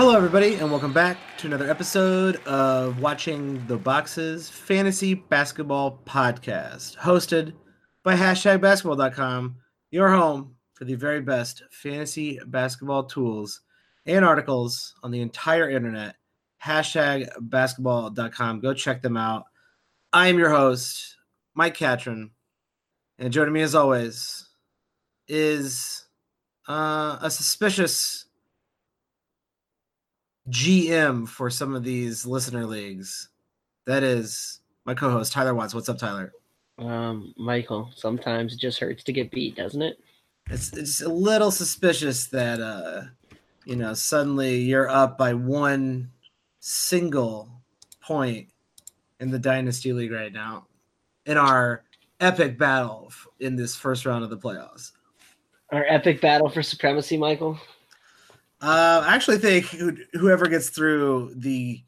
Hello, everybody, and welcome back to another episode of Watching the Boxes Fantasy Basketball Podcast, hosted by hashtag basketball.com, your home for the very best fantasy basketball tools and articles on the entire internet. Hashtag basketball.com. Go check them out. I am your host, Mike Catron, and joining me as always is uh, a suspicious GM for some of these listener leagues. That is my co-host Tyler Watts. What's up, Tyler? Um, Michael, sometimes it just hurts to get beat, doesn't it? It's it's a little suspicious that uh you know suddenly you're up by one single point in the dynasty league right now in our epic battle in this first round of the playoffs. Our epic battle for supremacy, Michael. Uh, I actually think whoever gets through the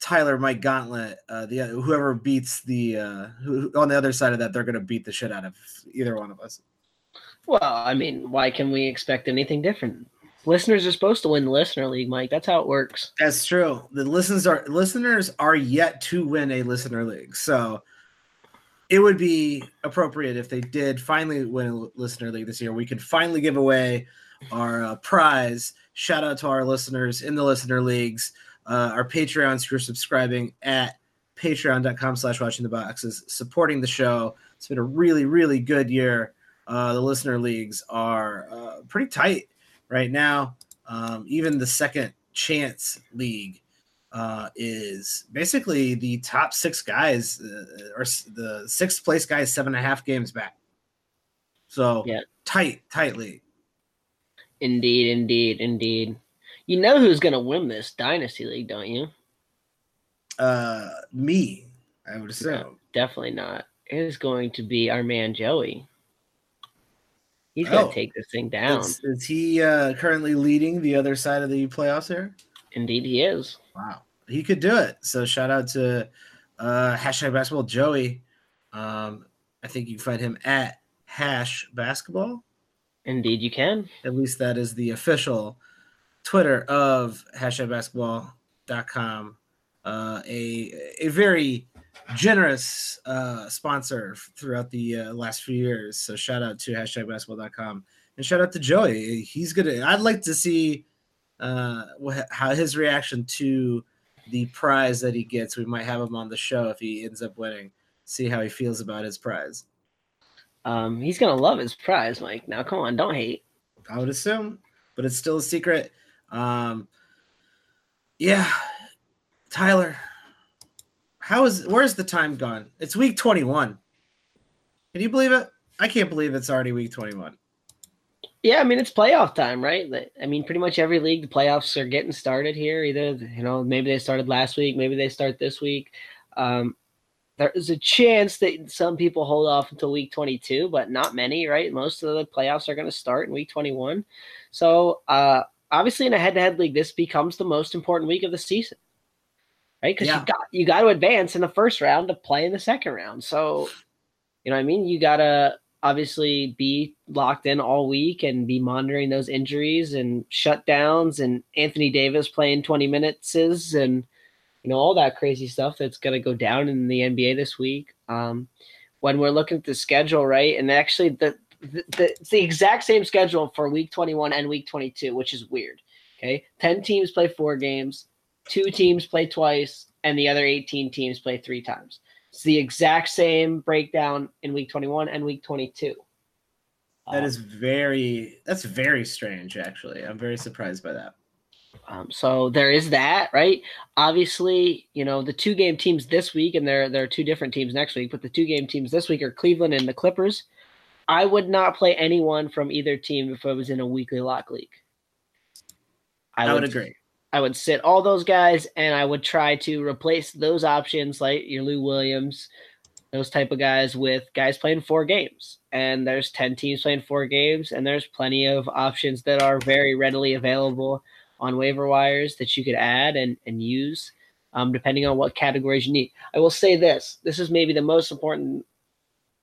Tyler Mike Gauntlet, uh, the whoever beats the uh, who, on the other side of that, they're going to beat the shit out of either one of us. Well, I mean, why can we expect anything different? Listeners are supposed to win the listener league, Mike. That's how it works. That's true. The listeners are listeners are yet to win a listener league, so it would be appropriate if they did finally win a listener league this year. We could finally give away our uh, prize. Shout out to our listeners in the listener leagues, uh, our Patreons who are subscribing at patreon.com slash watching the boxes, supporting the show. It's been a really, really good year. Uh, the listener leagues are uh, pretty tight right now. Um, even the second chance league uh, is basically the top six guys, uh, or the sixth place guys, seven and a half games back. So yeah. tight, tight league. Indeed, indeed, indeed. You know who's going to win this dynasty league, don't you? Uh, me, I would assume. No, definitely not. It is going to be our man Joey. He's going to oh, take this thing down. Is, is he uh, currently leading the other side of the playoffs here? Indeed, he is. Wow, he could do it. So shout out to uh, hashtag basketball Joey. Um, I think you can find him at hash basketball. Indeed, you can. At least that is the official Twitter of hashtag basketball.com. Uh, a, a very generous uh, sponsor throughout the uh, last few years. So shout out to hashtag basketball.com and shout out to Joey. He's gonna. I'd like to see uh, how his reaction to the prize that he gets. We might have him on the show if he ends up winning. See how he feels about his prize. Um, he's gonna love his prize, Mike. Now, come on, don't hate. I would assume, but it's still a secret. Um, yeah, Tyler, how is where's the time gone? It's week twenty one. Can you believe it? I can't believe it's already week twenty one. Yeah, I mean it's playoff time, right? I mean, pretty much every league, the playoffs are getting started here. Either you know, maybe they started last week, maybe they start this week. Um, there is a chance that some people hold off until week 22, but not many, right? Most of the playoffs are going to start in week 21. So, uh, obviously, in a head-to-head league, this becomes the most important week of the season, right? Because yeah. you got you got to advance in the first round to play in the second round. So, you know, what I mean, you got to obviously be locked in all week and be monitoring those injuries and shutdowns and Anthony Davis playing 20 minutes and you know all that crazy stuff that's going to go down in the NBA this week. Um, when we're looking at the schedule, right, and actually the, the, the it's the exact same schedule for Week 21 and Week 22, which is weird. Okay, ten teams play four games, two teams play twice, and the other 18 teams play three times. It's the exact same breakdown in Week 21 and Week 22. That um, very that's very strange actually. I'm very surprised by that. Um, so there is that, right? Obviously, you know the two game teams this week, and there there are two different teams next week. But the two game teams this week are Cleveland and the Clippers. I would not play anyone from either team if I was in a weekly lock league. I, I would, would agree. I would sit all those guys, and I would try to replace those options like your Lou Williams, those type of guys with guys playing four games. And there's ten teams playing four games, and there's plenty of options that are very readily available on waiver wires that you could add and, and use um, depending on what categories you need. I will say this this is maybe the most important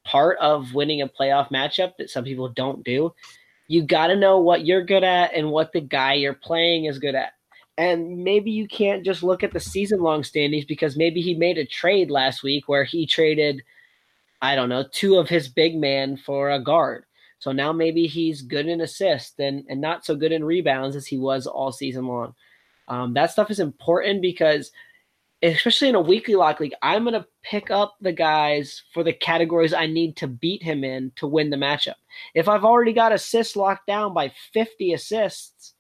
part of winning a playoff matchup that some people don't do. You got to know what you're good at and what the guy you're playing is good at. And maybe you can't just look at the season long standings because maybe he made a trade last week where he traded, I don't know, two of his big man for a guard. So now maybe he's good in assists and, and not so good in rebounds as he was all season long. Um, that stuff is important because, especially in a weekly lock league, I'm going to pick up the guys for the categories I need to beat him in to win the matchup. If I've already got assists locked down by 50 assists,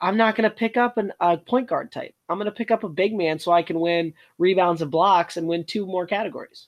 I'm not going to pick up an, a point guard type. I'm going to pick up a big man so I can win rebounds and blocks and win two more categories.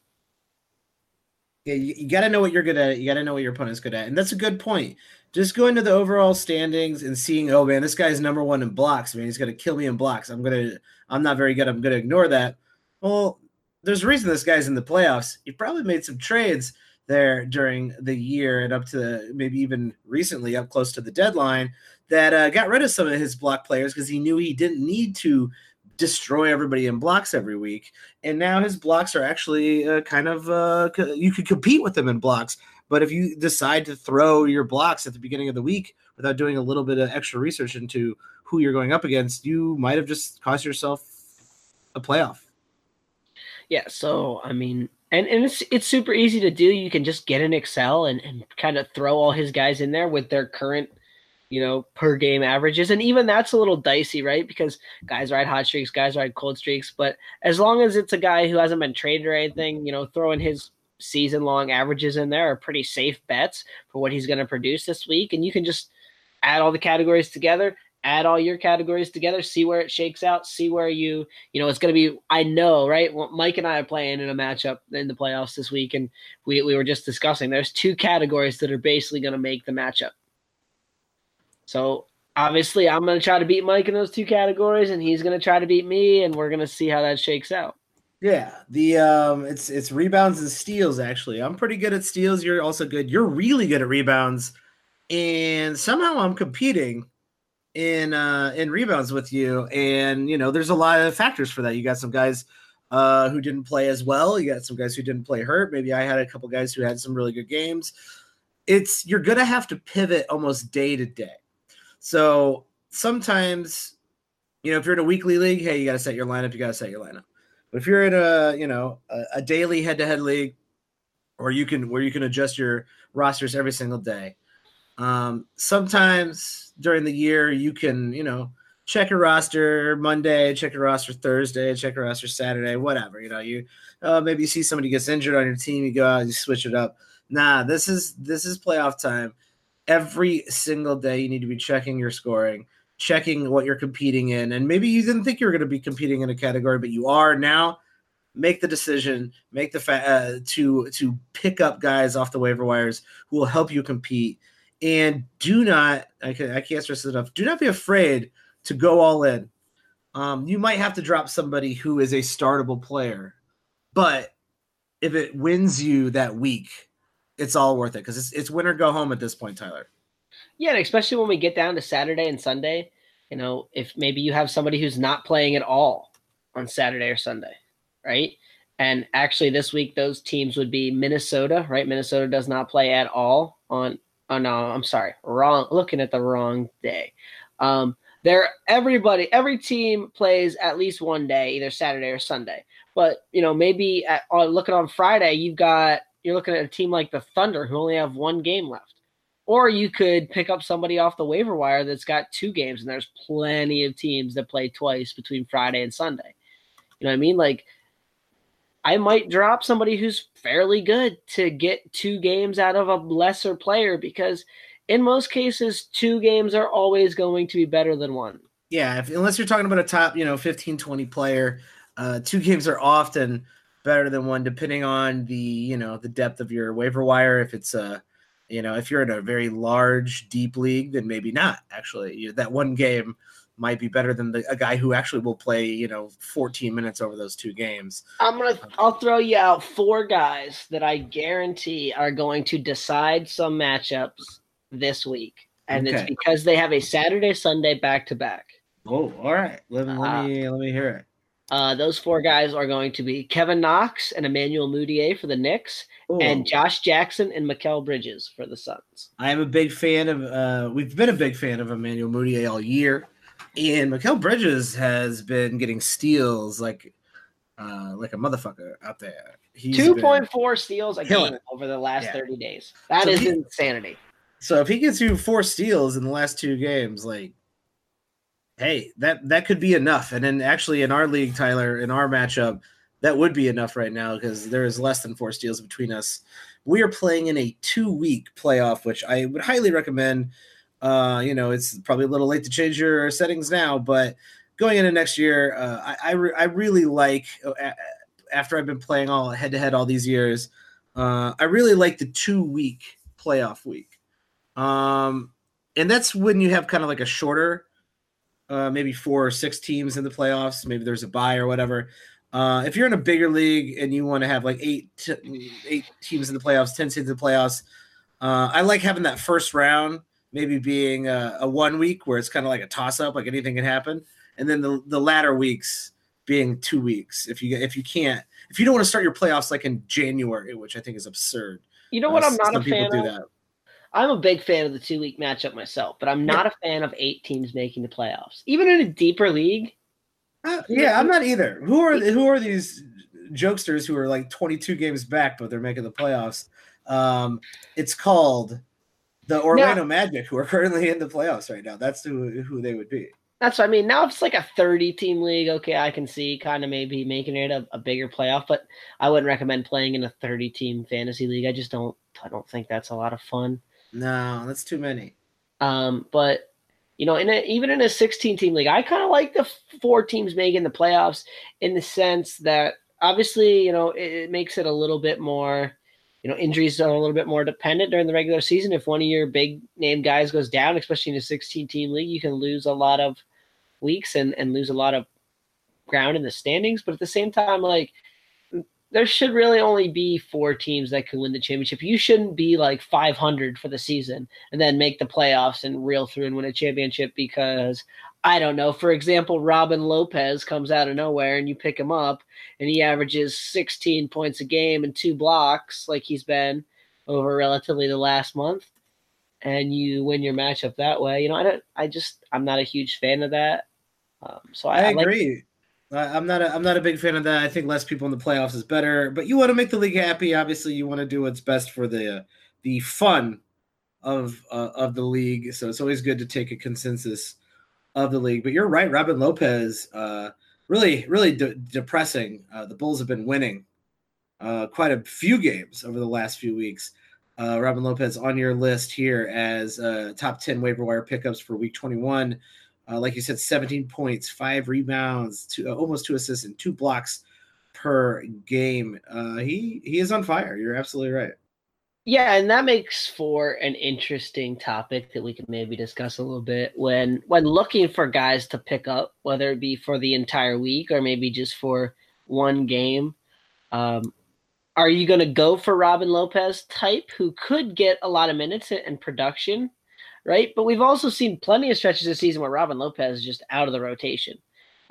You, you got to know what you're good at. You got to know what your opponent's good at, and that's a good point. Just going to the overall standings and seeing, oh man, this guy's number one in blocks. Man, he's gonna kill me in blocks. I'm gonna, I'm not very good. I'm gonna ignore that. Well, there's a reason this guy's in the playoffs. He probably made some trades there during the year and up to maybe even recently, up close to the deadline, that uh, got rid of some of his block players because he knew he didn't need to destroy everybody in blocks every week. And now his blocks are actually uh, kind of uh, you could compete with them in blocks. But if you decide to throw your blocks at the beginning of the week without doing a little bit of extra research into who you're going up against, you might have just cost yourself a playoff. Yeah. So I mean, and, and it's it's super easy to do. You can just get in Excel and, and kind of throw all his guys in there with their current, you know, per game averages. And even that's a little dicey, right? Because guys ride hot streaks, guys ride cold streaks. But as long as it's a guy who hasn't been traded or anything, you know, throwing his season long averages in there are pretty safe bets for what he's going to produce this week. And you can just add all the categories together add all your categories together, see where it shakes out, see where you, you know, it's going to be, I know, right? Well, Mike and I are playing in a matchup in the playoffs this week, and we, we were just discussing there's two categories that are basically going to make the matchup. So obviously, I'm going to try to beat Mike in those two categories, and he's going to try to beat me, and we're going to see how that shakes out. Yeah, the um, it's it's rebounds and steals. Actually, I'm pretty good at steals. You're also good. You're really good at rebounds, and somehow I'm competing in uh in rebounds with you and you know there's a lot of factors for that you got some guys uh who didn't play as well you got some guys who didn't play hurt maybe i had a couple guys who had some really good games it's you're gonna have to pivot almost day to day so sometimes you know if you're in a weekly league hey you got to set your lineup you got to set your lineup but if you're in a you know a, a daily head-to-head league or you can where you can adjust your rosters every single day um sometimes during the year, you can, you know, check your roster Monday, check your roster Thursday, check your roster Saturday, whatever. You know, you uh, maybe you see somebody gets injured on your team, you go out, you switch it up. Nah, this is this is playoff time. Every single day, you need to be checking your scoring, checking what you're competing in, and maybe you didn't think you were going to be competing in a category, but you are now. Make the decision, make the fa- uh, to to pick up guys off the waiver wires who will help you compete. And do not I, can, I can't stress enough do not be afraid to go all in. Um, you might have to drop somebody who is a startable player but if it wins you that week it's all worth it because it's, it's win or go home at this point tyler yeah especially when we get down to saturday and sunday you know if maybe you have somebody who's not playing at all on saturday or sunday right and actually this week those teams would be minnesota right minnesota does not play at all on Oh no, I'm sorry, wrong. Looking at the wrong day. Um, there, everybody, every team plays at least one day, either Saturday or Sunday. But you know, maybe at, uh, looking on Friday, you've got you're looking at a team like the Thunder who only have one game left. Or you could pick up somebody off the waiver wire that's got two games, and there's plenty of teams that play twice between Friday and Sunday. You know what I mean? Like I might drop somebody who's fairly good to get two games out of a lesser player because in most cases, two games are always going to be better than one. Yeah, if, unless you're talking about a top, you know, 15, 20 player, uh, two games are often better than one, depending on the, you know, the depth of your waiver wire. If it's a, you know, if you're in a very large, deep league, then maybe not. Actually, you, that one game might be better than the, a guy who actually will play, you know, 14 minutes over those two games. I'm gonna, I'll throw you out four guys that I guarantee are going to decide some matchups this week, and okay. it's because they have a Saturday Sunday back to back. Oh, all right. Let me let me uh, let me hear it. Uh, those four guys are going to be Kevin Knox and Emmanuel Mudiay for the Knicks, Ooh. and Josh Jackson and Mikal Bridges for the Suns. I am a big fan of. Uh, we've been a big fan of Emmanuel Mudiay all year. And Mikal Bridges has been getting steals like uh, like a motherfucker out there. Two point four steals a game over the last yeah. thirty days. That so is he, insanity. So if he gets you four steals in the last two games, like, hey, that that could be enough. And then actually in our league, Tyler, in our matchup, that would be enough right now because there is less than four steals between us. We are playing in a two week playoff, which I would highly recommend. Uh, you know, it's probably a little late to change your settings now, but going into next year, uh, I I, re- I, really like uh, after I've been playing all head to head all these years. Uh, I really like the two week playoff week, um, and that's when you have kind of like a shorter, uh, maybe four or six teams in the playoffs. Maybe there's a buy or whatever. Uh, if you're in a bigger league and you want to have like eight t- eight teams in the playoffs, ten teams in the playoffs, uh, I like having that first round maybe being a, a one week where it's kind of like a toss up, like anything can happen and then the the latter weeks being two weeks. If you if you can't if you don't want to start your playoffs like in January, which I think is absurd. You know what? Uh, I'm not a fan of. I'm a big fan of the two week matchup myself, but I'm not yeah. a fan of eight teams making the playoffs, even in a deeper league. Uh, yeah, I'm not either. Who are who are these jokesters who are like 22 games back, but they're making the playoffs? Um, it's called the Orlando now, Magic, who are currently in the playoffs right now. That's who who they would be. That's what I mean. Now if it's like a 30 team league, okay, I can see kind of maybe making it a, a, bigger playoff, but I wouldn't recommend playing in a 30 team fantasy league. I just don't I don't think that's a lot of fun. No, that's too many. Um, but you know, in a, even in a 16 team league, I kind of like the four teams making the playoffs in the sense that obviously, you know, it, it makes it a little bit more you know, injuries are a little bit more dependent during the regular season. If one of your big name guys goes down, especially in a 16 team league, you can lose a lot of weeks and, and lose a lot of ground in the standings. But at the same time, like there should really only be four teams that can win the championship. You shouldn't be like 500 for the season and then make the playoffs and reel through and win a championship because I don't know. For example, Robin Lopez comes out of nowhere and you pick him up and he averages 16 points a game and two blocks like he's been over relatively the last month and you win your matchup that way. You know, I don't I just I'm not a huge fan of that. Um, so I, I agree. Like, I'm not a, I'm not a big fan of that. I think less people in the playoffs is better, but you want to make the league happy. Obviously, you want to do what's best for the uh, the fun of uh, of the league. So it's always good to take a consensus of the league. But you're right, Robin Lopez, uh, really really de- depressing. Uh, the Bulls have been winning uh, quite a few games over the last few weeks. Uh, Robin Lopez on your list here as top 10 waiver wire pickups for week 21. Uh, like you said, 17 points, five rebounds, two, uh, almost two assists, and two blocks per game. Uh, he he is on fire. You're absolutely right. Yeah, and that makes for an interesting topic that we could maybe discuss a little bit when when looking for guys to pick up, whether it be for the entire week or maybe just for one game. Um, are you going to go for Robin Lopez type who could get a lot of minutes and production? Right? But we've also seen plenty of stretches this season where Robin Lopez is just out of the rotation.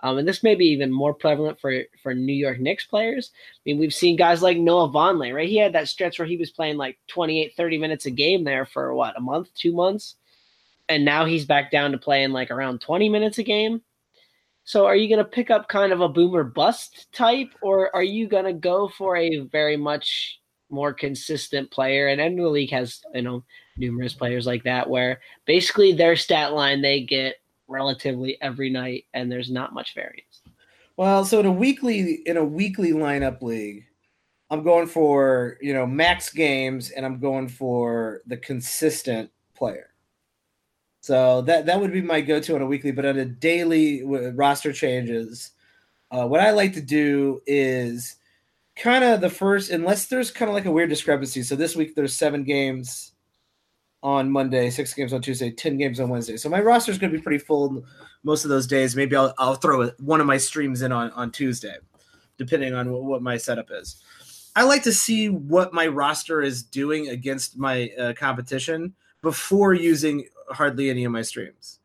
Um, and this may be even more prevalent for, for New York Knicks players. I mean, we've seen guys like Noah Vonleh, right? He had that stretch where he was playing like 28, 30 minutes a game there for what, a month, two months? And now he's back down to playing like around 20 minutes a game. So are you going to pick up kind of a boomer bust type, or are you going to go for a very much more consistent player? And, and the league has, you know, numerous players like that where basically their stat line they get relatively every night and there's not much variance. Well, so in a weekly in a weekly lineup league, I'm going for, you know, max games and I'm going for the consistent player. So that that would be my go-to on a weekly, but on a daily roster changes, uh, what I like to do is kind of the first, unless there's kind of like a weird discrepancy. So this week there's seven games on Monday, six games on Tuesday, 10 games on Wednesday. So my roster is going to be pretty full most of those days. Maybe I'll, I'll throw one of my streams in on, on Tuesday, depending on what, what my setup is. I like to see what my roster is doing against my uh, competition before using hardly any of my streams.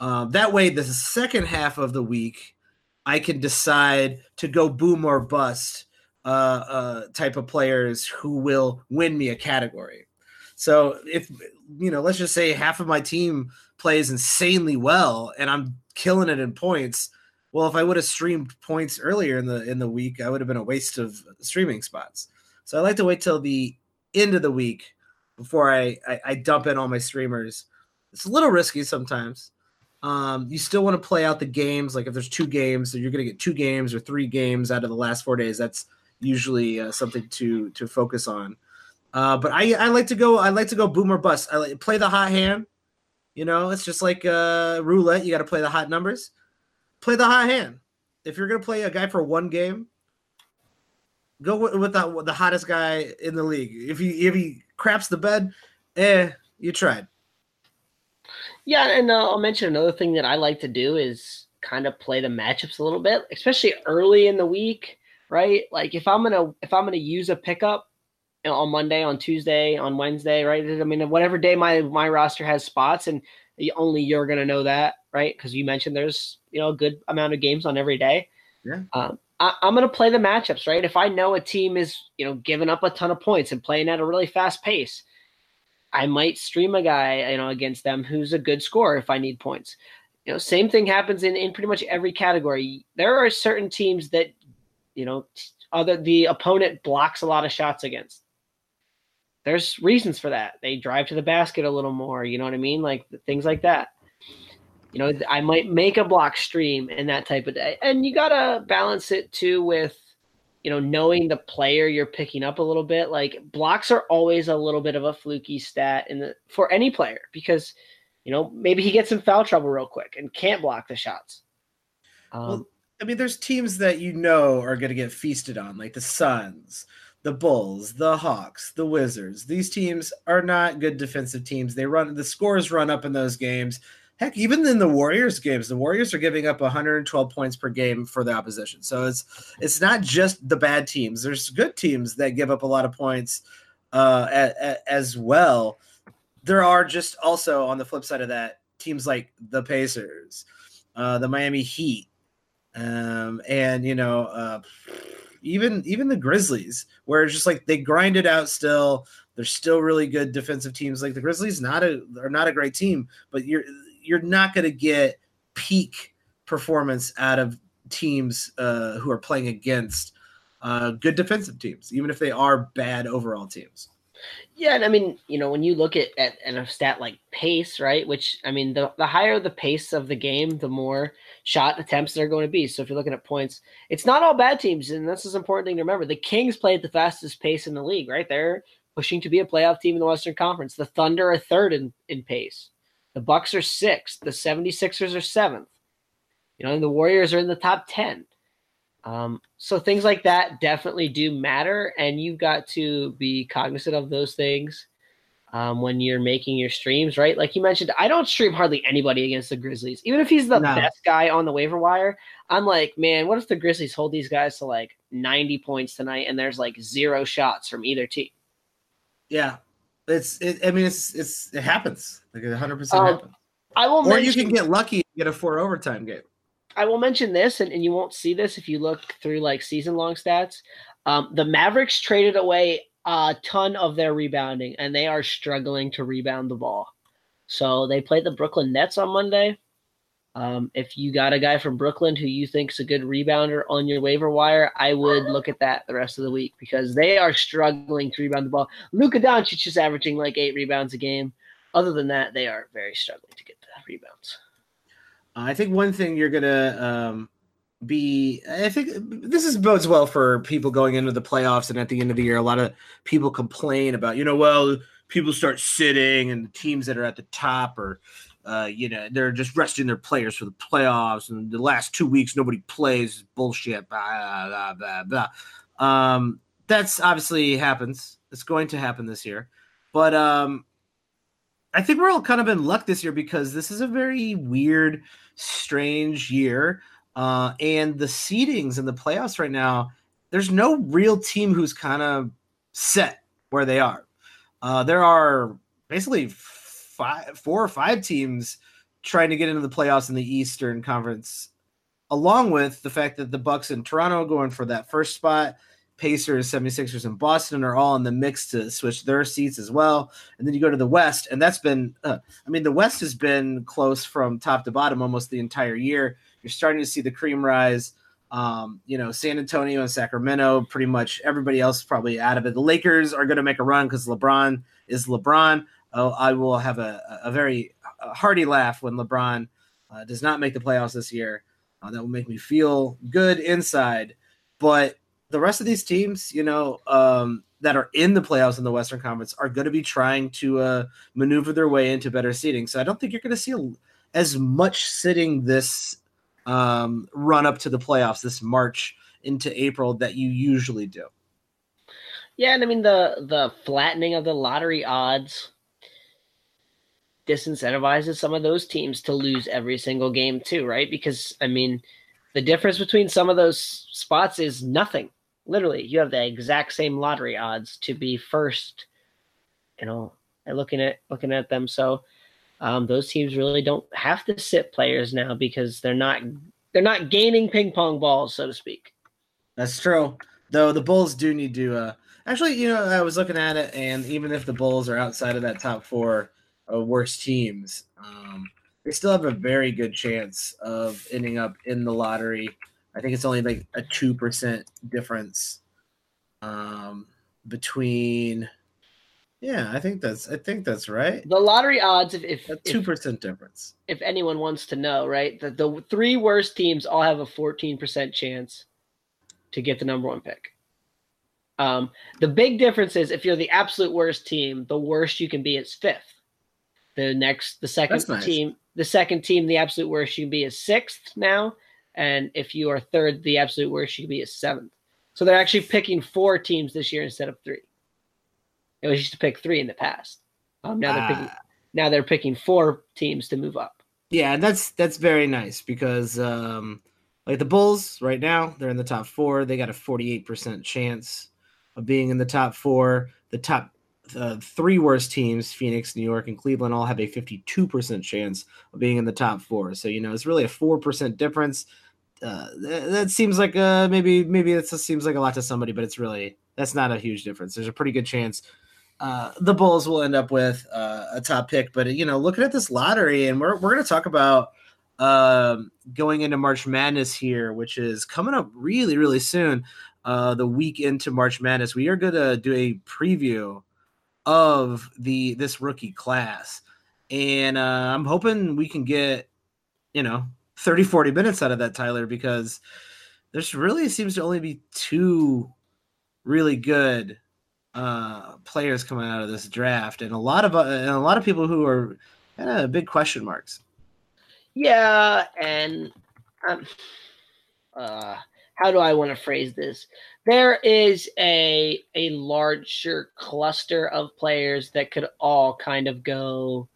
Uh, that way, the second half of the week, I can decide to go boom or bust uh, uh, type of players who will win me a category. So if you know, let's just say half of my team plays insanely well and I'm killing it in points. Well, if I would have streamed points earlier in the in the week, I would have been a waste of streaming spots. So I like to wait till the end of the week before I, I, I dump in all my streamers. It's a little risky sometimes. Um, you still want to play out the games. Like if there's two games, so you're going to get two games or three games out of the last four days. That's usually uh, something to to focus on. Uh, but I, I like to go I like to go boom or bust. I like, play the hot hand. You know, it's just like uh, roulette. You got to play the hot numbers. Play the hot hand. If you're gonna play a guy for one game, go with, with the, the hottest guy in the league. If he if he craps the bed, eh, you tried. Yeah, and uh, I'll mention another thing that I like to do is kind of play the matchups a little bit, especially early in the week, right? Like if I'm gonna if I'm gonna use a pickup on Monday, on Tuesday, on Wednesday, right? I mean, whatever day my my roster has spots, and only you're gonna know that, right? Because you mentioned there's you know a good amount of games on every day. Yeah. Um, I, am going to play the matchups, right? If I know a team is, you know, giving up a ton of points and playing at a really fast pace, I might stream a guy, you know, against them who's a good scorer if I need points. You know, same thing happens in, in pretty much every category. There are certain teams that, you know, other the opponent blocks a lot of shots against. There's reasons for that. They drive to the basket a little more, you know what I mean? Like things like that you know, I might make a block stream and that type of day. And you gotta balance it too with, you know, knowing the player you're picking up a little bit. Like blocks are always a little bit of a fluky stat in the for any player because, you know, maybe he gets in foul trouble real quick and can't block the shots. Um, well, I mean, there's teams that you know are going to get feasted on, like the Suns, the Bulls, the Hawks, the Wizards. These teams are not good defensive teams. They run the scores run up in those games. Heck, even in the Warriors games, the Warriors are giving up 112 points per game for the opposition. So it's it's not just the bad teams. There's good teams that give up a lot of points uh, a, a, as well. There are just also on the flip side of that teams like the Pacers, uh, the Miami Heat, um, and you know uh, even even the Grizzlies, where it's just like they grind it out still. They're still really good defensive teams. Like the Grizzlies, not a are not a great team, but you're you're not going to get peak performance out of teams uh, who are playing against uh, good defensive teams, even if they are bad overall teams. Yeah, and I mean, you know, when you look at, at, at, a stat like pace, right? Which I mean, the, the higher the pace of the game, the more shot attempts they're going to be. So if you're looking at points, it's not all bad teams, and this is an important thing to remember. The Kings play at the fastest pace in the league, right? They're pushing to be a playoff team in the Western Conference. The Thunder are third in, in pace. The Bucks are sixth. The 76ers are seventh. You know, and the Warriors are in the top 10. Um, so things like that definitely do matter, and you've got to be cognizant of those things um, when you're making your streams, right? Like you mentioned, I don't stream hardly anybody against the Grizzlies, even if he's the no. best guy on the waiver wire. I'm like, man, what if the Grizzlies hold these guys to like 90 points tonight, and there's like zero shots from either team? Yeah, it's. It, I mean, it's it's it happens. Like it 100 percent um, happens. I will. Or mention, you can get lucky and get a four overtime game. I will mention this, and, and you won't see this if you look through like season long stats. Um, the Mavericks traded away a ton of their rebounding, and they are struggling to rebound the ball. So they played the Brooklyn Nets on Monday. Um, if you got a guy from Brooklyn who you think is a good rebounder on your waiver wire, I would look at that the rest of the week because they are struggling to rebound the ball. Luka Doncic is averaging like eight rebounds a game. Other than that, they are very struggling to get the rebounds. I think one thing you're gonna um, be, I think this is bodes well for people going into the playoffs and at the end of the year. A lot of people complain about, you know, well, people start sitting and the teams that are at the top or uh, you know, they're just resting their players for the playoffs, and the last two weeks nobody plays. Bullshit. Blah blah blah blah. Um, that's obviously happens. It's going to happen this year, but um, I think we're all kind of in luck this year because this is a very weird, strange year. Uh, and the seedings in the playoffs right now, there's no real team who's kind of set where they are. Uh, there are basically five, four or five teams trying to get into the playoffs in the Eastern Conference, along with the fact that the Bucks and Toronto going for that first spot, Pacers, 76ers, and Boston are all in the mix to switch their seats as well. And then you go to the West, and that's been, uh, I mean, the West has been close from top to bottom almost the entire year. You're starting to see the cream rise. Um, you know, San Antonio and Sacramento, pretty much everybody else probably out of it. The Lakers are going to make a run because LeBron is LeBron. Oh, I will have a, a very hearty laugh when LeBron uh, does not make the playoffs this year. Uh, that will make me feel good inside. But the rest of these teams, you know, um, that are in the playoffs in the Western Conference are going to be trying to uh, maneuver their way into better seating. So I don't think you're going to see a, as much sitting this um, run up to the playoffs this March into April that you usually do. Yeah, and I mean the the flattening of the lottery odds disincentivizes some of those teams to lose every single game too, right? Because I mean, the difference between some of those spots is nothing. Literally, you have the exact same lottery odds to be first. You know, looking at looking at them, so um, those teams really don't have to sit players now because they're not they're not gaining ping pong balls, so to speak. That's true. Though the Bulls do need to. Uh, actually, you know, I was looking at it, and even if the Bulls are outside of that top four of worst teams, um, they still have a very good chance of ending up in the lottery. I think it's only like a two percent difference um, between yeah, I think that's I think that's right. The lottery odds, if if two percent difference. If anyone wants to know, right, that the three worst teams all have a fourteen percent chance to get the number one pick. Um, the big difference is if you're the absolute worst team, the worst you can be is fifth. The next, the second nice. team, the second team, the absolute worst you can be is sixth now, and if you are third, the absolute worst you can be is seventh. So they're actually picking four teams this year instead of three. It was used to pick three in the past. Um, now they're picking. Ah. Now they're picking four teams to move up. Yeah, that's that's very nice because um, like the Bulls right now, they're in the top four. They got a forty-eight percent chance of being in the top four. The top uh, three worst teams, Phoenix, New York, and Cleveland, all have a 52% chance of being in the top four. So, you know, it's really a 4% difference. Uh, that, that, seems like uh, maybe maybe it seems like a lot to somebody, but it's really that's not a huge difference. There's a pretty good chance uh, the Bulls will end up with uh, a top pick. But you know, looking at this lottery, and we're we're going to talk about um, going into March Madness here, which is coming up really really soon. Uh, the week into March Madness, we are going to do a preview of the this rookie class, and uh, I'm hoping we can get you know 30 40 minutes out of that Tyler because there's really seems to only be two really good uh, players coming out of this draft, and a lot of uh, and a lot of people who are kind of big question marks. Yeah, and um, uh, how do I want to phrase this? There is a a larger cluster of players that could all kind of go.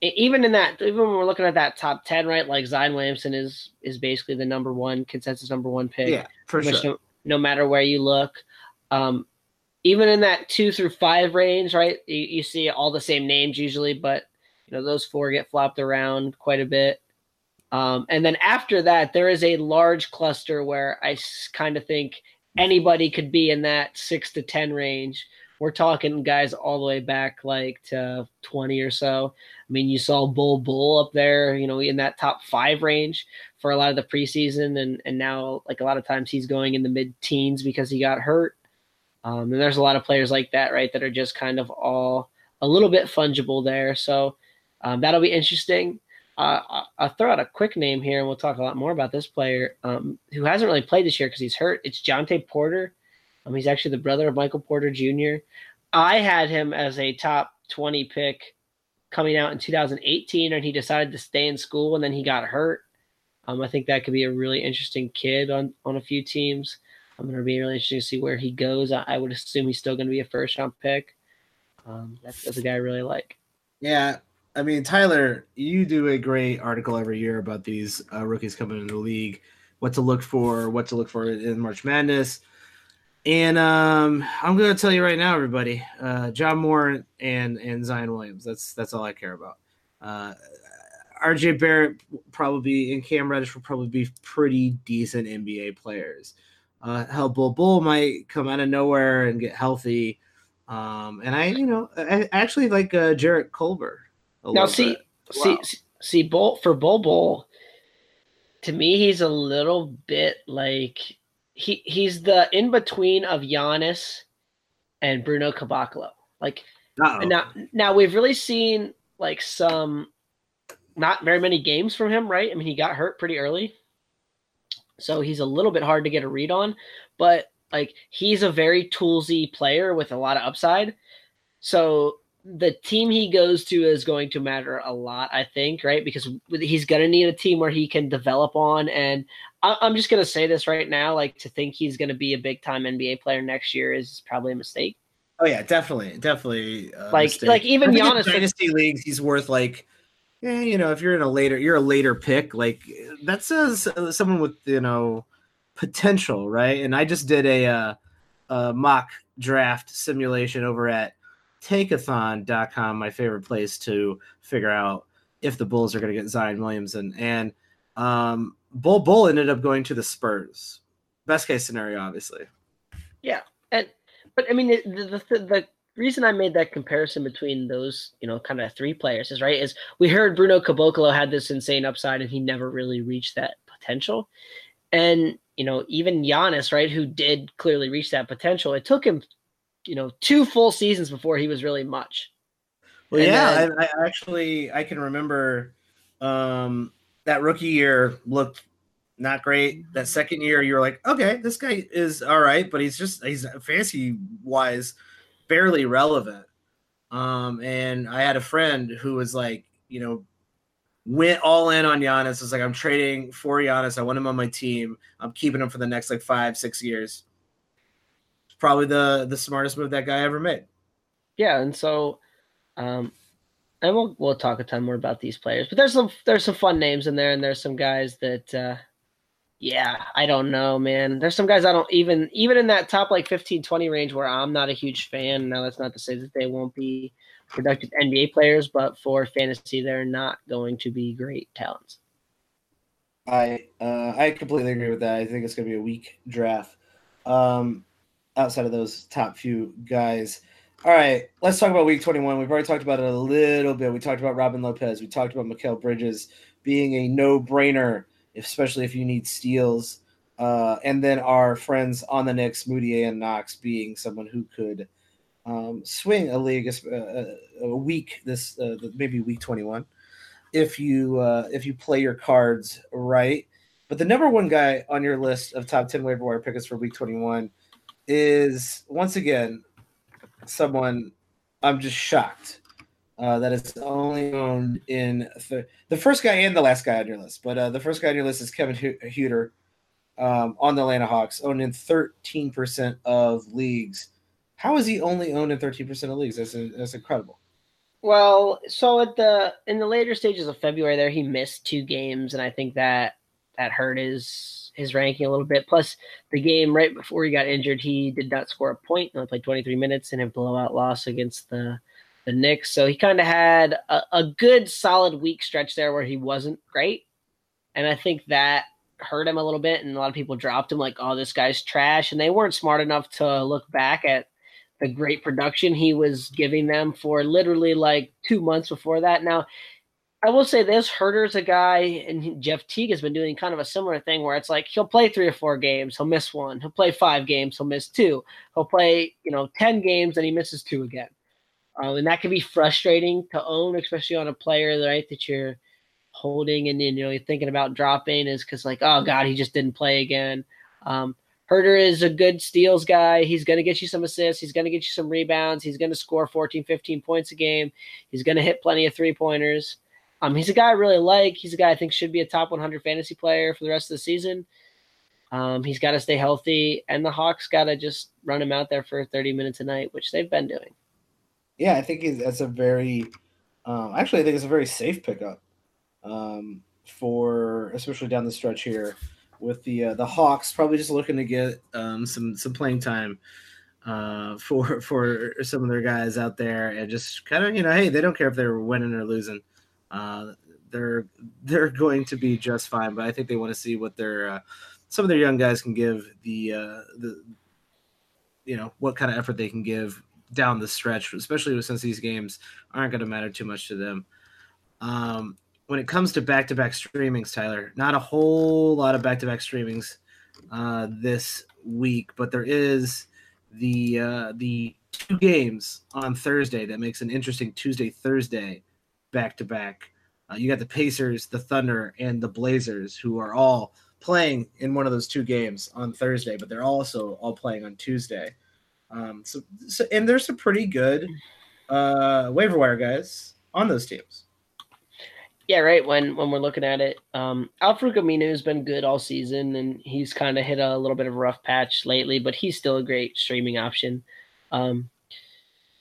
Even in that, even when we're looking at that top ten, right? Like Zion Williamson is is basically the number one consensus number one pick. Yeah, for sure. No, no, matter where you look, um, even in that two through five range, right? You, you, see all the same names usually, but you know those four get flopped around quite a bit. Um, and then after that, there is a large cluster where I kind of think anybody could be in that six to ten range. We're talking guys all the way back like to twenty or so. I mean, you saw Bol Bol up there, you know, in that top five range for a lot of the preseason, and and now like a lot of times he's going in the mid teens because he got hurt. Um, and there's a lot of players like that, right, that are just kind of all a little bit fungible there. So um, that'll be interesting. Uh, I'll throw out a quick name here, and we'll talk a lot more about this player um, who hasn't really played this year because he's hurt. It's Jontay Porter. Um, he's actually the brother of Michael Porter Jr. I had him as a top 20 pick coming out in 2018, and he decided to stay in school, and then he got hurt. Um, I think that could be a really interesting kid on on a few teams. I'm going to be really interested to see where he goes. I, I would assume he's still going to be a first round pick. Um, that's, that's a guy I really like. Yeah. I mean, Tyler, you do a great article every year about these uh, rookies coming into the league, what to look for, what to look for in March Madness. And um, I'm going to tell you right now, everybody, uh, Ja Morant and and Zion Williams. That's that's all I care about. Uh, RJ Barrett probably and Cam Reddish will probably be pretty decent NBA players. Uh, how Bol Bol might come out of nowhere and get healthy. Um, and I, you know, I actually like uh, Jarrett Culver. Now, see, see, see, Bol for Bol Bol. To me, he's a little bit like he he's the in between of Giannis and Bruno Caboclo. Like Uh-oh. now, now we've really seen like some not very many games from him, right? I mean, he got hurt pretty early, so he's a little bit hard to get a read on. But like, he's a very toolsy player with a lot of upside. So the team he goes to is going to matter a lot, I think, right? Because he's going to need a team where he can develop on. And I'm just going to say this right now like, to think he's going to be a big time NBA player next year is probably a mistake. Oh, yeah, definitely. Definitely. like, mistake. like even Giannis. Dynasty leagues, he's worth like, yeah, you know, if you're in a later, you're a later pick, like that says someone with, you know, potential, right? And I just did a, uh, a mock draft simulation over at Tankathon.com, my favorite place to figure out if the Bulls are going to get Zion Williamson. And um, Bull Bol ended up going to the Spurs. Best case scenario, obviously. Yeah, and but I mean the the, the reason I made that comparison between those you know kind of three players is right is we heard Bruno Caboclo had this insane upside and he never really reached that potential, and you know even Giannis right who did clearly reach that potential it took him you know two full seasons before he was really much. Well, and yeah, then, I, I, actually I can remember um, that rookie year looked not great. That second year, you were like, okay, this guy is all right, but he's just he's fancy wise barely relevant. Um, and I had a friend who was like, you know, went all in on Giannis. Was like, I'm trading for Giannis. I want him on my team. I'm keeping him for the next like five, six years probably the the smartest move that guy ever made. Yeah, and so, um, and we'll we'll talk a ton more about these players, but there's some there's some fun names in there, and there's some guys that, uh, yeah, I don't know, man. There's some guys I don't even even in that top like 15, 20 range where I'm not a huge fan. Now that's not to say that they won't be productive NBA players, but for fantasy, they're not going to be great talents. I uh, I completely agree with that. I think it's going to be a weak draft. Um, outside of those top few guys. All right, let's talk about week 21. We've already talked about it a little bit. We talked about Robin Lopez. We talked about Mikal Bridges being a no brainer, especially if you need steals. Uh, and then our friends on the Knicks, Mudiay and Knox, being someone who could um, swing a league a, uh, a week this uh, maybe week 21 if you uh, if you play your cards right. But the number one guy on your list of top 10 waiver wire pickers for week 21 is once again someone I'm just shocked uh, that it's only owned in th- the first guy and the last guy on your list. But uh, the first guy on your list is Kevin Huerter um, on the Atlanta Hawks, owned in 13% of leagues. How is he only owned in 13% of leagues? That's, that's incredible. Well, so at the in the later stages of February, there he missed two games, and I think that that hurt his his ranking a little bit. Plus, the game right before he got injured, he did not score a point. Only played 23 minutes in a blowout loss against the the Knicks. So he kind of had a, a good solid week stretch there where he wasn't great, and I think that hurt him a little bit. And a lot of people dropped him like, "Oh, this guy's trash," and they weren't smart enough to look back at the great production he was giving them for literally like two months before that. Now I will say this: Huerter's a guy, and Jeff Teague has been doing kind of a similar thing where it's like he'll play three or four games, he'll miss one. He'll play five games, he'll miss two. He'll play, you know, ten games, and he misses two again. Um, and that can be frustrating to own, especially on a player, right, that you're holding and you know you're thinking about dropping is because like, oh god, he just didn't play again. Um, Huerter is a good steals guy. He's going to get you some assists. He's going to get you some rebounds. He's going to score 14, 15 points a game. He's going to hit plenty of three pointers. Um, he's a guy I really like. He's a guy I think should be a top 100 fantasy player for the rest of the season. Um, he's got to stay healthy, and the Hawks got to just run him out there for 30 minutes a night, which they've been doing. Yeah, I think that's a very, um, actually, I think it's a very safe pickup um, for, especially down the stretch here, with the uh, the Hawks probably just looking to get um, some some playing time uh, for for some of their guys out there, and just kind of you know, hey, they don't care if they're winning or losing uh, they're they're going to be just fine. But I think they want to see what their uh, some of their young guys can give the uh, the you know what kind of effort they can give down the stretch, especially since these games aren't going to matter too much to them. Um, when it comes to back to back streamings, Tyler, not a whole lot of back to back streamings uh, this week, but there is the uh, the two games on Thursday that makes an interesting Tuesday Thursday back to back. You got the Pacers, the Thunder, and the Blazers, who are all playing in one of those two games on Thursday, but they're also all playing on Tuesday. Um, so, so and there's some pretty good uh, waiver wire guys on those teams. Yeah, right. When when we're looking at it, um, Al-Farouq has been good all season, and he's kind of hit a little bit of a rough patch lately, but he's still a great streaming option. Um,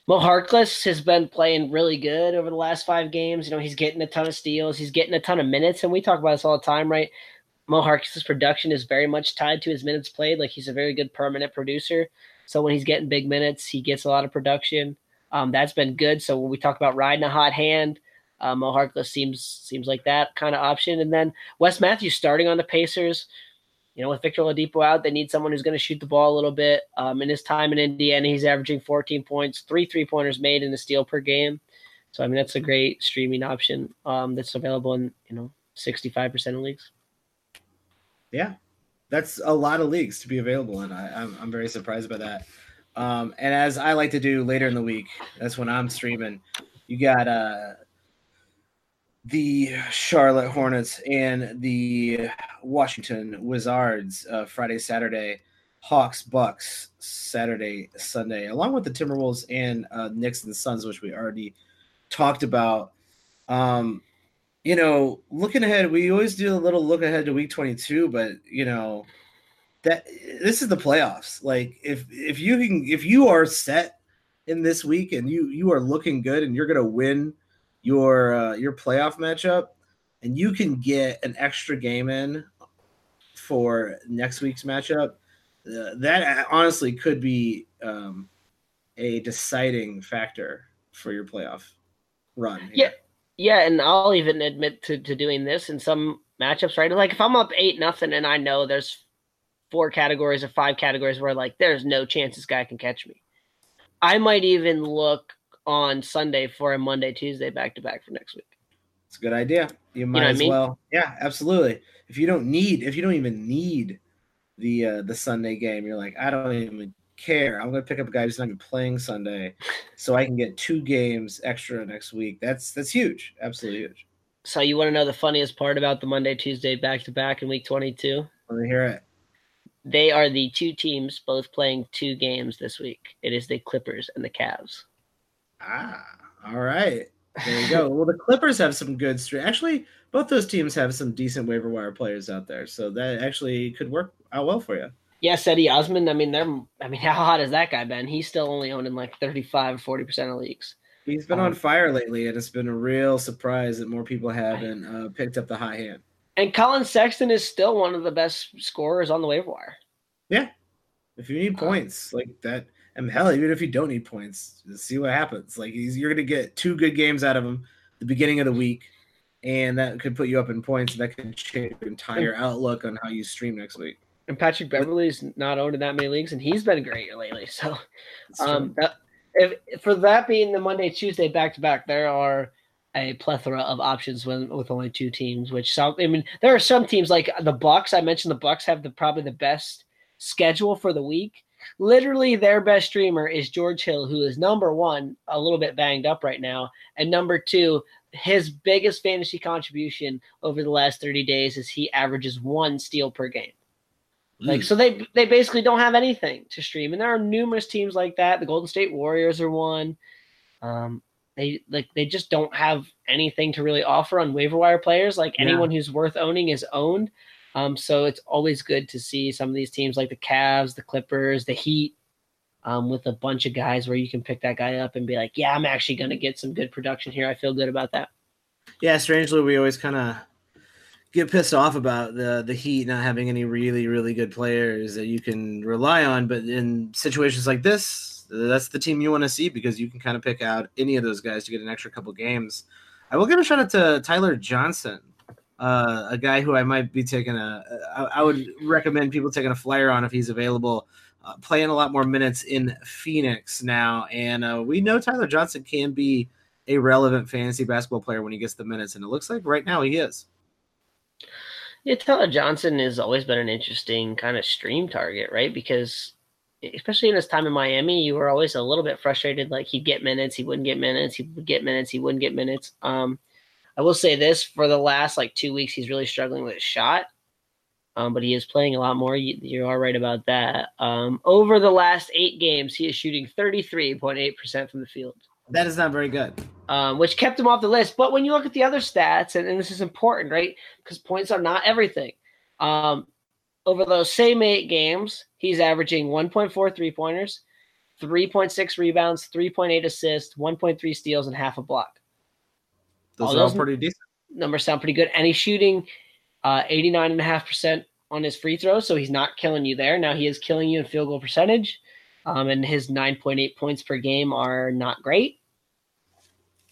Mo Harkless has been playing really good over the last five games. You know, he's getting a ton of steals, he's getting a ton of minutes, and we talk about this all the time, right? Mo Harkless's production is very much tied to his minutes played. Like he's a very good per-minute producer. So when he's getting big minutes, he gets a lot of production. Um, that's been good. So when we talk about riding a hot hand, uh, Mo Harkless seems seems like that kind of option. And then Wes Matthews starting on the Pacers. You know, with Victor Oladipo out, they need someone who's going to shoot the ball a little bit. Um, in his time in Indiana, he's averaging 14 points, three three pointers made, in a steal per game. So I mean, that's a great streaming option um, that's available in you know 65% of leagues. Yeah, that's a lot of leagues to be available in. I, I'm, I'm very surprised by that. Um, and as I like to do later in the week, that's when I'm streaming. You got uh, the Charlotte Hornets and the Washington Wizards uh, Friday, Saturday, Hawks, Bucks Saturday, Sunday, along with the Timberwolves and uh, Knicks and Suns, which we already talked about. Um, you know, looking ahead, we always do a little look ahead to week 22, but you know, that this is the playoffs. Like if if you can if you are set in this week and you you are looking good and you're going to win your uh, your playoff matchup and you can get an extra game in for next week's matchup, uh, that honestly could be um, a deciding factor for your playoff run. Here. Yeah. Yeah, and I'll even admit to, to doing this in some matchups, right? Like if I'm up eight nothing and I know there's four categories or five categories where like there's no chance this guy can catch me. I might even look on Sunday for a Monday, Tuesday back to back for next week. It's a good idea. You might you know as I mean? well. Yeah, absolutely. If you don't need, if you don't even need the uh, the Sunday game, you're like, I don't even care. I'm going to pick up a guy who's not even playing Sunday, so I can get two games extra next week. That's that's huge, absolutely huge. So you want to know the funniest part about the Monday Tuesday back to back in week 22? Let me hear it. They are the two teams both playing two games this week. It is the Clippers and the Cavs. Ah, all right. There you go. well, the Clippers have some good street. Actually, both those teams have some decent waiver wire players out there, so that actually could work out well for you yeah, Cedi Osman. I mean, they're. I mean, how hot has that guy been? He's still only owned in like 35, 40 percent of leagues. He's been um, on fire lately, and it's been a real surprise that more people haven't uh, picked up the high hand. And Collin Sexton is still one of the best scorers on the waiver wire. Yeah, if you need points like that, and hell, even if you don't need points, see what happens. Like you're going to get two good games out of him the beginning of the week, and that could put you up in points. That could change your entire outlook on how you stream next week and Patrick Beverley's not owned in that many leagues, and he's been great lately. So, um, that, if for that being the Monday Tuesday back to back, there are a plethora of options when, with only two teams. Which some, I mean, there are some teams like the Bucks. I mentioned the Bucks have the probably the best schedule for the week. Literally, their best streamer is George Hill, who is number one, a little bit banged up right now, and number two, his biggest fantasy contribution over the last 30 days is he averages one steal per game. Like mm. so they they basically don't have anything to stream. And there are numerous teams like that. The Golden State Warriors are one. Um they like they just don't have anything to really offer on waiver wire players. Like yeah. anyone who's worth owning is owned. Um so it's always good to see some of these teams like the Cavs, the Clippers, the Heat um, with a bunch of guys where you can pick that guy up and be like, yeah, I'm actually going to get some good production here. I feel good about that. Yeah, strangely, we always kind of get pissed off about the the Heat not having any really really good players that you can rely on. But in situations like this, that's the team you want to see because you can kind of pick out any of those guys to get an extra couple games. I will give a shout out to Tyler Johnson. uh, a guy who I might be taking a. I, I would recommend people taking a flyer on if he's available. Uh, playing a lot more minutes in Phoenix now, and uh, we know Tyler Johnson can be a relevant fantasy basketball player when he gets the minutes, and it looks like right now he is. Yeah, Tyler Johnson has always been an interesting kind of stream target, right? Because especially in his time in Miami, you were always a little bit frustrated. Like he'd get minutes, he wouldn't get minutes, he would get minutes, he wouldn't get minutes. Um, I will say this for the last like two weeks, he's really struggling with his shot. Um, but he is playing a lot more. You, you are right about that. Um, over the last eight games, he is shooting 33.8% from the field. That is not very good. Um, which kept him off the list. But when you look at the other stats, and, and this is important, right? Because points are not everything. Um, over those same eight games, he's averaging 1.4 three pointers, 3.6 rebounds, 3.8 assists, 1.3 steals, and half a block. Those all are those pretty decent. Numbers sound pretty good. And he's shooting uh, 89.5% on his free throws, so he's not killing you there. Now he is killing you in field goal percentage, um, and his 9.8 points per game are not great.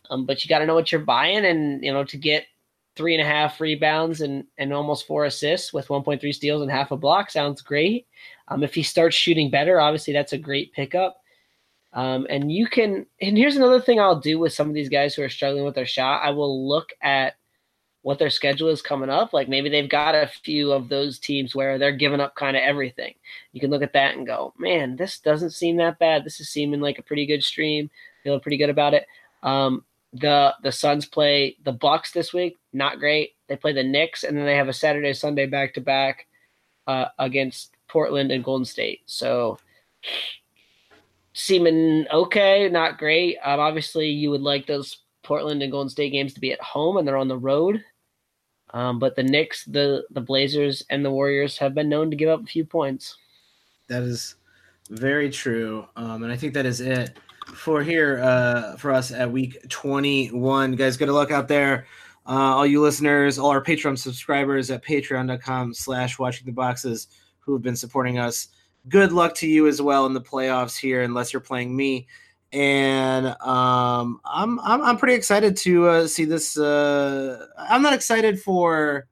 Um, but you got to know what you're buying, and you know to get three and a half rebounds and and almost four assists with 1.3 steals and half a block sounds great. Um, if he starts shooting better, obviously that's a great pickup. Um, and you can, and here's another thing I'll do with some of these guys who are struggling with their shot. I will look at what their schedule is coming up. Like maybe they've got a few of those teams where they're giving up kind of everything. You can look at that and go, man, this doesn't seem that bad. This is seeming like a pretty good stream. Feeling pretty good about it. Um, the the Suns play the Bucks this week. Not great. They play the Knicks, and then they have a Saturday Sunday back to back against Portland and Golden State. So seeming okay, not great. Um, obviously, you would like those Portland and Golden State games to be at home, and they're on the road. Um, but the Knicks, the the Blazers, and the Warriors have been known to give up a few points. That is very true, um, and I think that is it for here uh, for us at week 21. Guys, good luck out there. Uh, all you listeners, all our Patreon subscribers at patreon.com slash watching the boxes who have been supporting us. Good luck to you as well in the playoffs here, unless you're playing me and um, I'm, I'm I'm pretty excited to uh, see this. Uh, I'm not excited for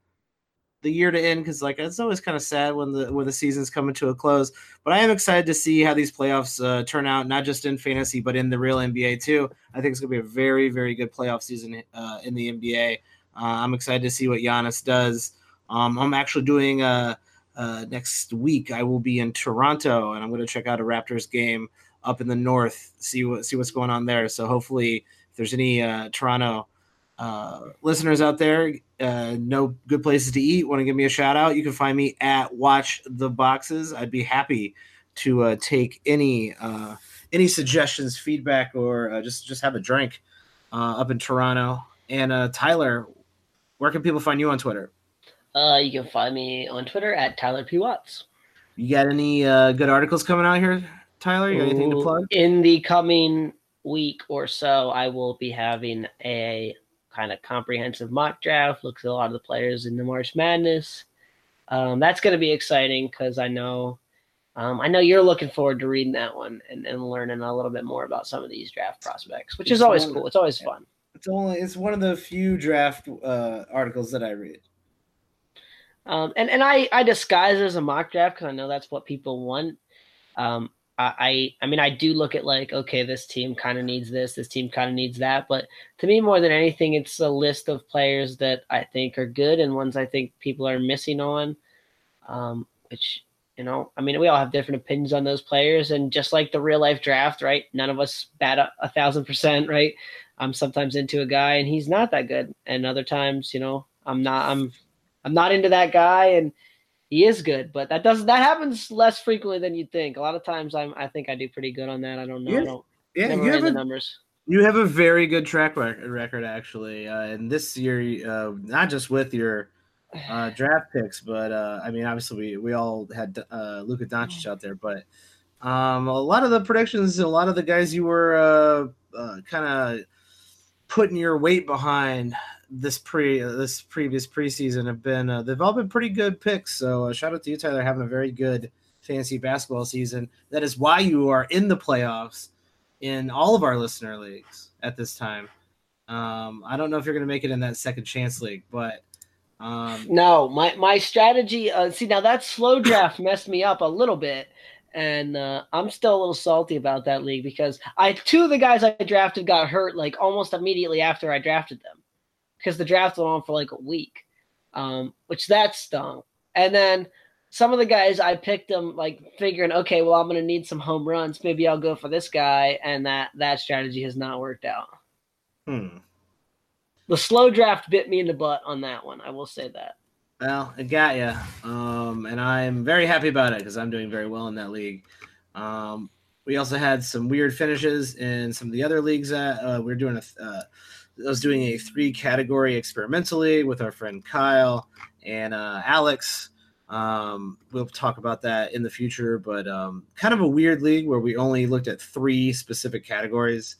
the year to end because like it's always kind of sad when the when the season's coming to a close. But I am excited to see how these playoffs uh, turn out, not just in fantasy but in the real NBA too. I think it's gonna be a very very good playoff season uh, in the NBA. Uh, I'm excited to see what Giannis does. Um, I'm actually doing uh, uh, next week. I will be in Toronto and I'm going to check out a Raptors game up in the north, see what see what's going on there. So hopefully, if there's any uh, Toronto uh, listeners out there, uh, know good places to eat, want to give me a shout out, you can find me at Watch the Boxes. I'd be happy to uh, take any uh, any suggestions, feedback, or uh, just just have a drink uh, up in Toronto. And uh, Tyler, where can people find you on Twitter? Uh, you can find me on Twitter at Tyler P Watts. You got any uh, good articles coming out here Tyler, you got anything to plug? In the coming week or so, I will be having a kind of comprehensive mock draft. Looks at a lot of the players in the March Madness. Um, that's going to be exciting because I know, um, I know you're looking forward to reading that one and, and learning a little bit more about some of these draft prospects, which it's is always cool. It's always fun. It's only it's one of the few draft uh, articles that I read. Um, and and I I disguise as a mock draft because I know that's what people want. Um, I I mean I do look at like okay this team kind of needs this this team kind of needs that but to me more than anything it's a list of players that I think are good and ones I think people are missing on um, which you know I mean we all have different opinions on those players and just like the real life draft right none of us bat a, a thousand percent right? I'm sometimes into a guy and he's not that good and other times you know I'm not I'm I'm not into that guy and he is good, but that does that happens less frequently than you'd think. A lot of times, I'm I think I do pretty good on that. I don't know. Yeah, I don't, yeah you have a, numbers. You have a very good track record, actually, uh, and this year, uh, not just with your uh, draft picks, but uh, I mean, obviously, we we all had uh, Luka Doncic out there, but um, a lot of the predictions, a lot of the guys you were uh, uh, kind of putting your weight behind this pre this previous preseason have been uh, they've all been pretty good picks. So uh, shout out to you, Tyler, having a very good fantasy basketball season. That is why you are in the playoffs in all of our listener leagues at this time. Um, I don't know if you're going to make it in that second chance league, but Um, no, my my strategy. Uh, see, now that slow draft messed me up a little bit, and uh, I'm still a little salty about that league because I two of the guys I drafted got hurt like almost immediately after I drafted them, because the draft went on for like a week, um, which that stung. And then some of the guys I picked them like figuring, okay, well I'm gonna need some home runs. Maybe I'll go for this guy, and that that strategy has not worked out. hmm. The slow draft bit me in the butt on that one. I will say that. Well, it got you, um, and I'm very happy about it because I'm doing very well in that league. Um, we also had some weird finishes in some of the other leagues. That uh, we are doing a, uh, I was doing a three category experimentally with our friend Kyle and uh, Alex. Um, we'll talk about that in the future, but um, kind of a weird league where we only looked at three specific categories.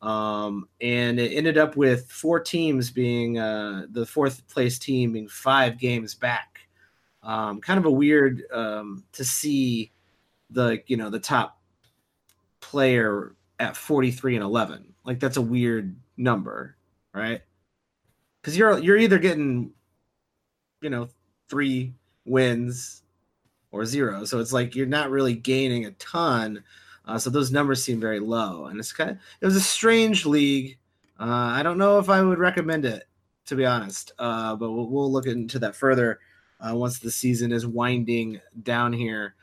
Um, and it ended up with four teams being uh, the fourth place team being five games back. Um, kind of a weird um, to see the you know the top player at 43 and 11 like that's a weird number right because you're you're either getting you know three wins or zero so it's like you're not really gaining a ton uh, so those numbers seem very low, and it's kind of it was a strange league. Uh, I don't know if I would recommend it to be honest, uh, but we'll, we'll, look into that further uh, once the season is winding down here.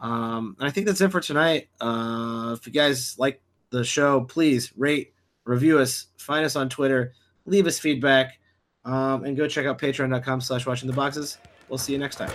Um, and I think that's it for tonight. Uh, if you guys like the show, please rate, review us, find us on Twitter, leave us feedback, um, and go check out patreon.com slash watching the boxes. We'll see you next time.